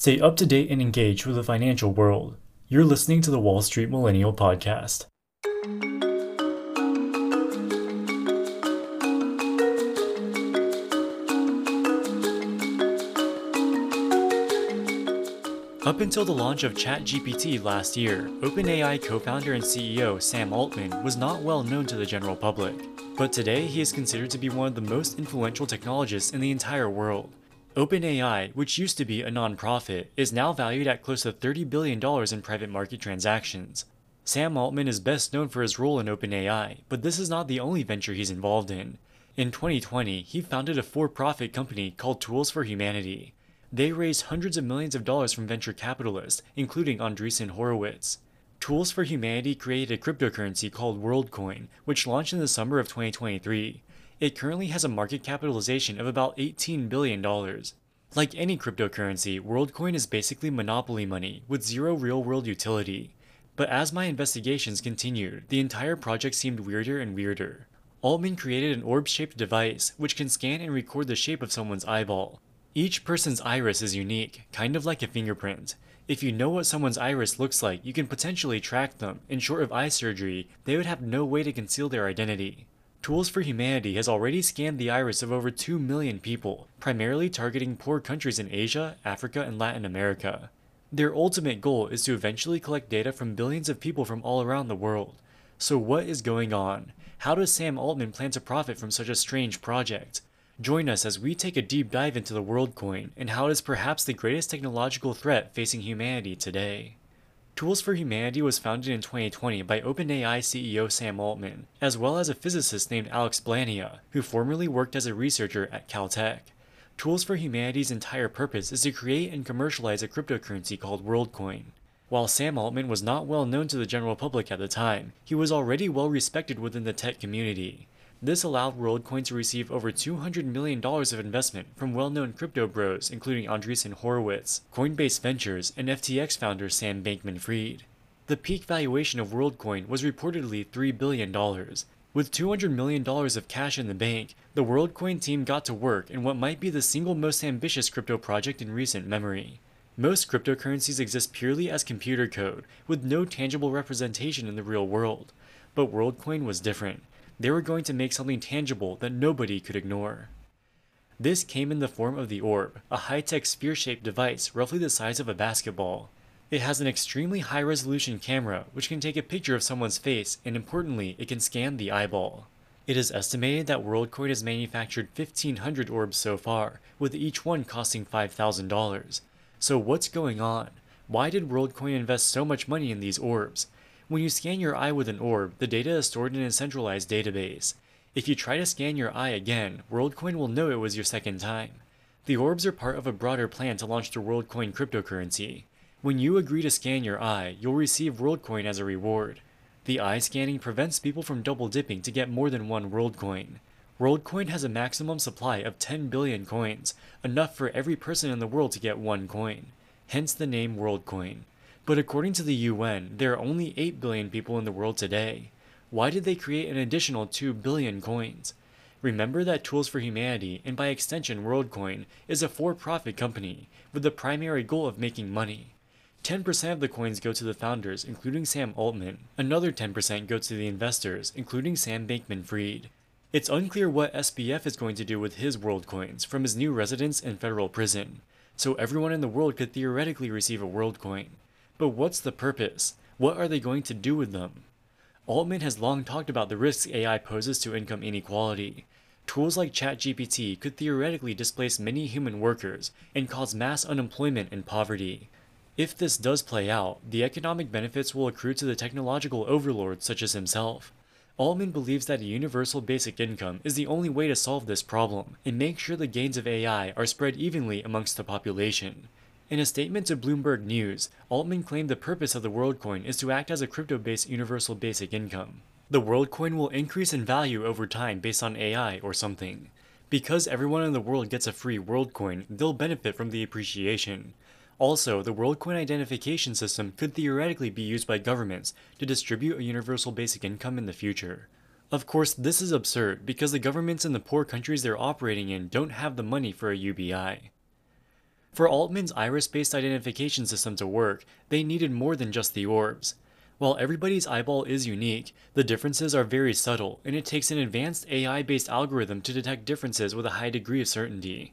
Stay up to date and engaged with the financial world. You're listening to the Wall Street Millennial Podcast. Up until the launch of ChatGPT last year, OpenAI co founder and CEO Sam Altman was not well known to the general public. But today, he is considered to be one of the most influential technologists in the entire world. OpenAI, which used to be a nonprofit, is now valued at close to $30 billion in private market transactions. Sam Altman is best known for his role in OpenAI, but this is not the only venture he's involved in. In 2020, he founded a for profit company called Tools for Humanity. They raised hundreds of millions of dollars from venture capitalists, including Andreessen Horowitz. Tools for Humanity created a cryptocurrency called WorldCoin, which launched in the summer of 2023. It currently has a market capitalization of about $18 billion. Like any cryptocurrency, WorldCoin is basically monopoly money with zero real world utility. But as my investigations continued, the entire project seemed weirder and weirder. Altman created an orb shaped device which can scan and record the shape of someone's eyeball. Each person's iris is unique, kind of like a fingerprint. If you know what someone's iris looks like, you can potentially track them, and short of eye surgery, they would have no way to conceal their identity. Tools for Humanity has already scanned the iris of over 2 million people, primarily targeting poor countries in Asia, Africa, and Latin America. Their ultimate goal is to eventually collect data from billions of people from all around the world. So, what is going on? How does Sam Altman plan to profit from such a strange project? Join us as we take a deep dive into the WorldCoin and how it is perhaps the greatest technological threat facing humanity today. Tools for Humanity was founded in 2020 by OpenAI CEO Sam Altman, as well as a physicist named Alex Blania, who formerly worked as a researcher at Caltech. Tools for Humanity's entire purpose is to create and commercialize a cryptocurrency called WorldCoin. While Sam Altman was not well known to the general public at the time, he was already well respected within the tech community. This allowed WorldCoin to receive over $200 million of investment from well known crypto bros, including Andreessen Horowitz, Coinbase Ventures, and FTX founder Sam Bankman Fried. The peak valuation of WorldCoin was reportedly $3 billion. With $200 million of cash in the bank, the WorldCoin team got to work in what might be the single most ambitious crypto project in recent memory. Most cryptocurrencies exist purely as computer code, with no tangible representation in the real world. But WorldCoin was different they were going to make something tangible that nobody could ignore. This came in the form of the orb, a high tech sphere shaped device roughly the size of a basketball. It has an extremely high resolution camera which can take a picture of someone's face, and importantly, it can scan the eyeball. It is estimated that WorldCoin has manufactured 1,500 orbs so far, with each one costing $5,000. So, what's going on? Why did WorldCoin invest so much money in these orbs? When you scan your eye with an orb, the data is stored in a centralized database. If you try to scan your eye again, WorldCoin will know it was your second time. The orbs are part of a broader plan to launch the WorldCoin cryptocurrency. When you agree to scan your eye, you'll receive WorldCoin as a reward. The eye scanning prevents people from double dipping to get more than one WorldCoin. WorldCoin has a maximum supply of 10 billion coins, enough for every person in the world to get one coin. Hence the name WorldCoin. But according to the UN, there are only 8 billion people in the world today. Why did they create an additional 2 billion coins? Remember that Tools for Humanity, and by extension WorldCoin, is a for profit company with the primary goal of making money. 10% of the coins go to the founders, including Sam Altman. Another 10% go to the investors, including Sam Bankman Fried. It's unclear what SBF is going to do with his world coins from his new residence in federal prison, so everyone in the world could theoretically receive a WorldCoin. But what's the purpose? What are they going to do with them? Altman has long talked about the risks AI poses to income inequality. Tools like ChatGPT could theoretically displace many human workers and cause mass unemployment and poverty. If this does play out, the economic benefits will accrue to the technological overlords such as himself. Altman believes that a universal basic income is the only way to solve this problem and make sure the gains of AI are spread evenly amongst the population. In a statement to Bloomberg News, Altman claimed the purpose of the WorldCoin is to act as a crypto based universal basic income. The WorldCoin will increase in value over time based on AI or something. Because everyone in the world gets a free WorldCoin, they'll benefit from the appreciation. Also, the WorldCoin identification system could theoretically be used by governments to distribute a universal basic income in the future. Of course, this is absurd because the governments in the poor countries they're operating in don't have the money for a UBI. For Altman's iris-based identification system to work, they needed more than just the orbs. While everybody's eyeball is unique, the differences are very subtle, and it takes an advanced AI-based algorithm to detect differences with a high degree of certainty.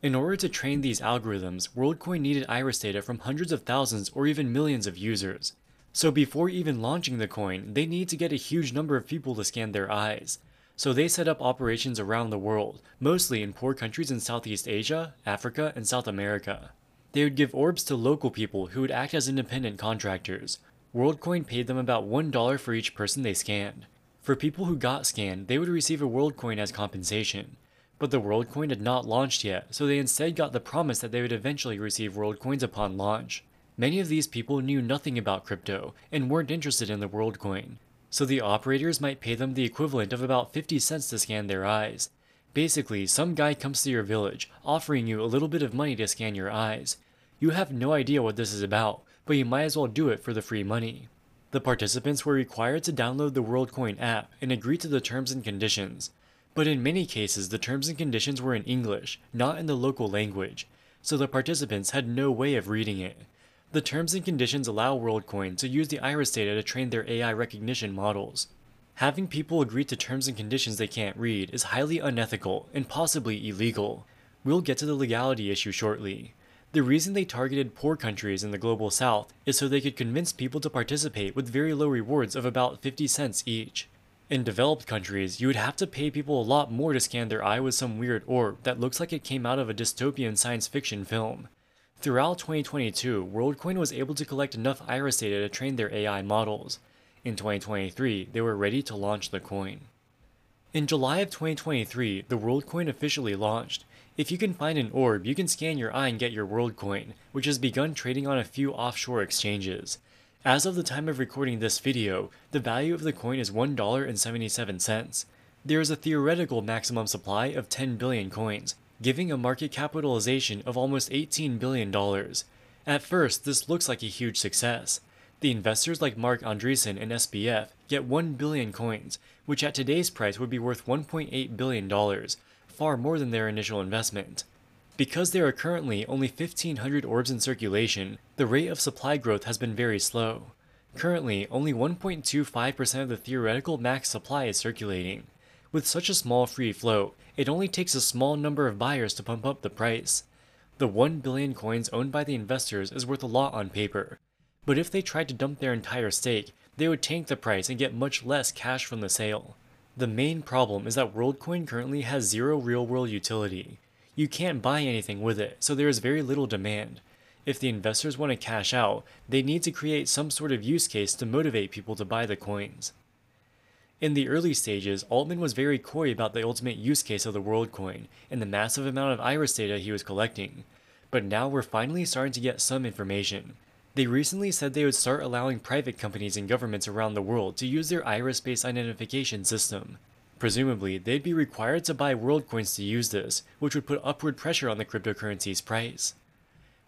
In order to train these algorithms, WorldCoin needed iris data from hundreds of thousands or even millions of users. So before even launching the coin, they need to get a huge number of people to scan their eyes. So they set up operations around the world, mostly in poor countries in Southeast Asia, Africa, and South America. They would give orbs to local people who would act as independent contractors. WorldCoin paid them about $1 for each person they scanned. For people who got scanned, they would receive a WorldCoin as compensation. But the WorldCoin had not launched yet, so they instead got the promise that they would eventually receive WorldCoins upon launch. Many of these people knew nothing about crypto and weren't interested in the WorldCoin, so the operators might pay them the equivalent of about 50 cents to scan their eyes. Basically, some guy comes to your village, offering you a little bit of money to scan your eyes. You have no idea what this is about, but you might as well do it for the free money. The participants were required to download the WorldCoin app and agree to the terms and conditions. But in many cases, the terms and conditions were in English, not in the local language, so the participants had no way of reading it. The terms and conditions allow WorldCoin to use the iris data to train their AI recognition models. Having people agree to terms and conditions they can't read is highly unethical and possibly illegal. We'll get to the legality issue shortly. The reason they targeted poor countries in the global south is so they could convince people to participate with very low rewards of about 50 cents each. In developed countries, you would have to pay people a lot more to scan their eye with some weird orb that looks like it came out of a dystopian science fiction film. Throughout 2022, WorldCoin was able to collect enough iris data to train their AI models. In 2023, they were ready to launch the coin. In July of 2023, the WorldCoin officially launched. If you can find an orb, you can scan your eye and get your WorldCoin, which has begun trading on a few offshore exchanges. As of the time of recording this video, the value of the coin is $1.77. There is a theoretical maximum supply of 10 billion coins, giving a market capitalization of almost $18 billion. At first, this looks like a huge success. The investors like Marc Andreessen and SBF get 1 billion coins, which at today's price would be worth $1.8 billion, far more than their initial investment. Because there are currently only 1500 orbs in circulation, the rate of supply growth has been very slow. Currently, only 1.25% of the theoretical max supply is circulating. With such a small free float, it only takes a small number of buyers to pump up the price. The 1 billion coins owned by the investors is worth a lot on paper, but if they tried to dump their entire stake, they would tank the price and get much less cash from the sale. The main problem is that WorldCoin currently has zero real-world utility. You can't buy anything with it, so there is very little demand. If the investors want to cash out, they need to create some sort of use case to motivate people to buy the coins. In the early stages, Altman was very coy about the ultimate use case of the WorldCoin and the massive amount of iris data he was collecting. But now we're finally starting to get some information. They recently said they would start allowing private companies and governments around the world to use their iris-based identification system. Presumably, they'd be required to buy WorldCoins to use this, which would put upward pressure on the cryptocurrency's price.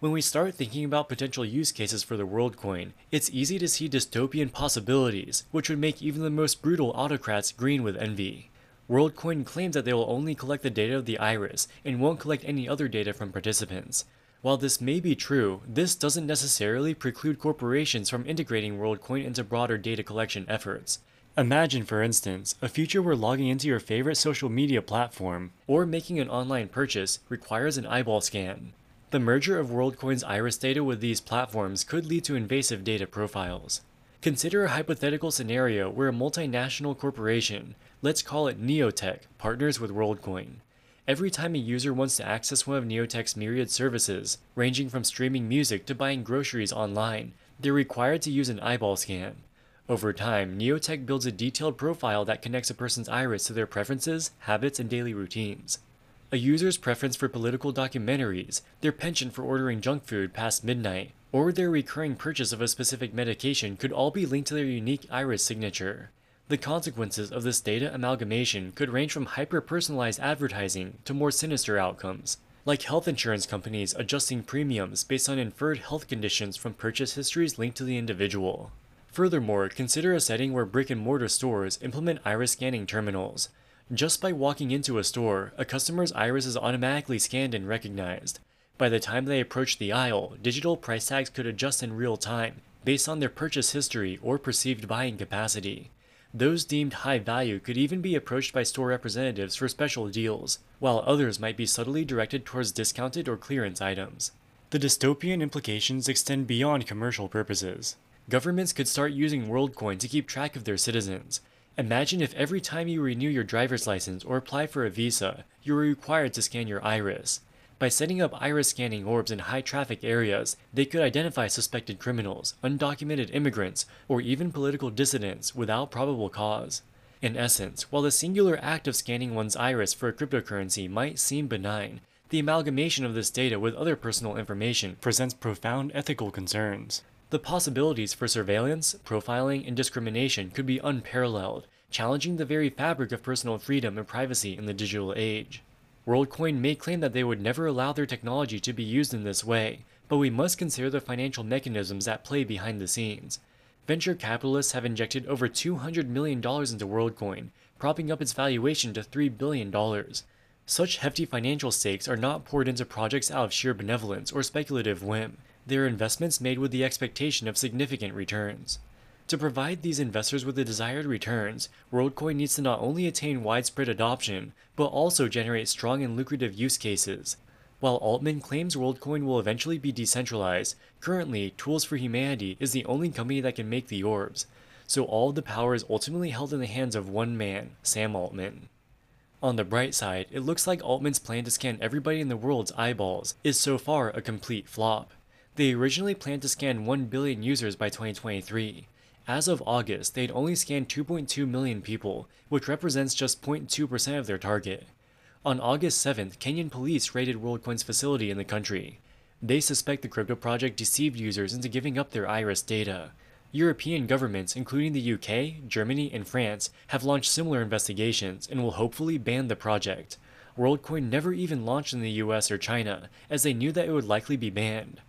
When we start thinking about potential use cases for the WorldCoin, it's easy to see dystopian possibilities, which would make even the most brutal autocrats green with envy. WorldCoin claims that they will only collect the data of the iris and won't collect any other data from participants. While this may be true, this doesn't necessarily preclude corporations from integrating WorldCoin into broader data collection efforts. Imagine, for instance, a future where logging into your favorite social media platform or making an online purchase requires an eyeball scan. The merger of WorldCoin's iris data with these platforms could lead to invasive data profiles. Consider a hypothetical scenario where a multinational corporation, let's call it Neotech, partners with WorldCoin. Every time a user wants to access one of Neotech's myriad services, ranging from streaming music to buying groceries online, they're required to use an eyeball scan. Over time, Neotech builds a detailed profile that connects a person's iris to their preferences, habits, and daily routines. A user's preference for political documentaries, their penchant for ordering junk food past midnight, or their recurring purchase of a specific medication could all be linked to their unique iris signature. The consequences of this data amalgamation could range from hyper-personalized advertising to more sinister outcomes, like health insurance companies adjusting premiums based on inferred health conditions from purchase histories linked to the individual. Furthermore, consider a setting where brick and mortar stores implement iris scanning terminals. Just by walking into a store, a customer's iris is automatically scanned and recognized. By the time they approach the aisle, digital price tags could adjust in real time based on their purchase history or perceived buying capacity. Those deemed high value could even be approached by store representatives for special deals, while others might be subtly directed towards discounted or clearance items. The dystopian implications extend beyond commercial purposes. Governments could start using WorldCoin to keep track of their citizens. Imagine if every time you renew your driver's license or apply for a visa, you were required to scan your iris. By setting up iris scanning orbs in high traffic areas, they could identify suspected criminals, undocumented immigrants, or even political dissidents without probable cause. In essence, while the singular act of scanning one's iris for a cryptocurrency might seem benign, the amalgamation of this data with other personal information presents profound ethical concerns. The possibilities for surveillance, profiling, and discrimination could be unparalleled, challenging the very fabric of personal freedom and privacy in the digital age. WorldCoin may claim that they would never allow their technology to be used in this way, but we must consider the financial mechanisms at play behind the scenes. Venture capitalists have injected over $200 million into WorldCoin, propping up its valuation to $3 billion. Such hefty financial stakes are not poured into projects out of sheer benevolence or speculative whim. They are investments made with the expectation of significant returns. To provide these investors with the desired returns, WorldCoin needs to not only attain widespread adoption, but also generate strong and lucrative use cases. While Altman claims WorldCoin will eventually be decentralized, currently Tools for Humanity is the only company that can make the orbs, so all the power is ultimately held in the hands of one man, Sam Altman. On the bright side, it looks like Altman's plan to scan everybody in the world's eyeballs is so far a complete flop. They originally planned to scan 1 billion users by 2023, as of August, they'd only scanned 2.2 million people, which represents just 0.2% of their target. On August 7th, Kenyan police raided WorldCoin's facility in the country. They suspect the crypto project deceived users into giving up their iris data. European governments, including the UK, Germany, and France, have launched similar investigations and will hopefully ban the project. WorldCoin never even launched in the US or China, as they knew that it would likely be banned.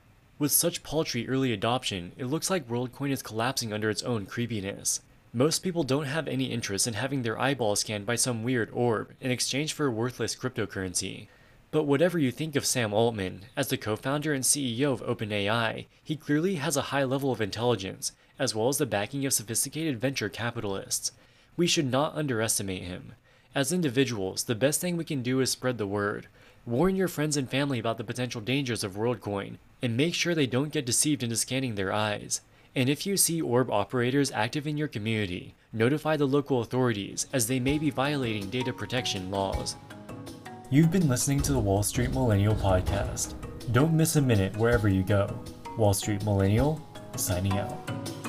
With such paltry early adoption, it looks like WorldCoin is collapsing under its own creepiness. Most people don't have any interest in having their eyeballs scanned by some weird orb in exchange for a worthless cryptocurrency. But whatever you think of Sam Altman, as the co-founder and CEO of OpenAI, he clearly has a high level of intelligence, as well as the backing of sophisticated venture capitalists. We should not underestimate him. As individuals, the best thing we can do is spread the word. Warn your friends and family about the potential dangers of WorldCoin, and make sure they don't get deceived into scanning their eyes. And if you see orb operators active in your community, notify the local authorities as they may be violating data protection laws. You've been listening to the Wall Street Millennial Podcast. Don't miss a minute wherever you go. Wall Street Millennial, signing out.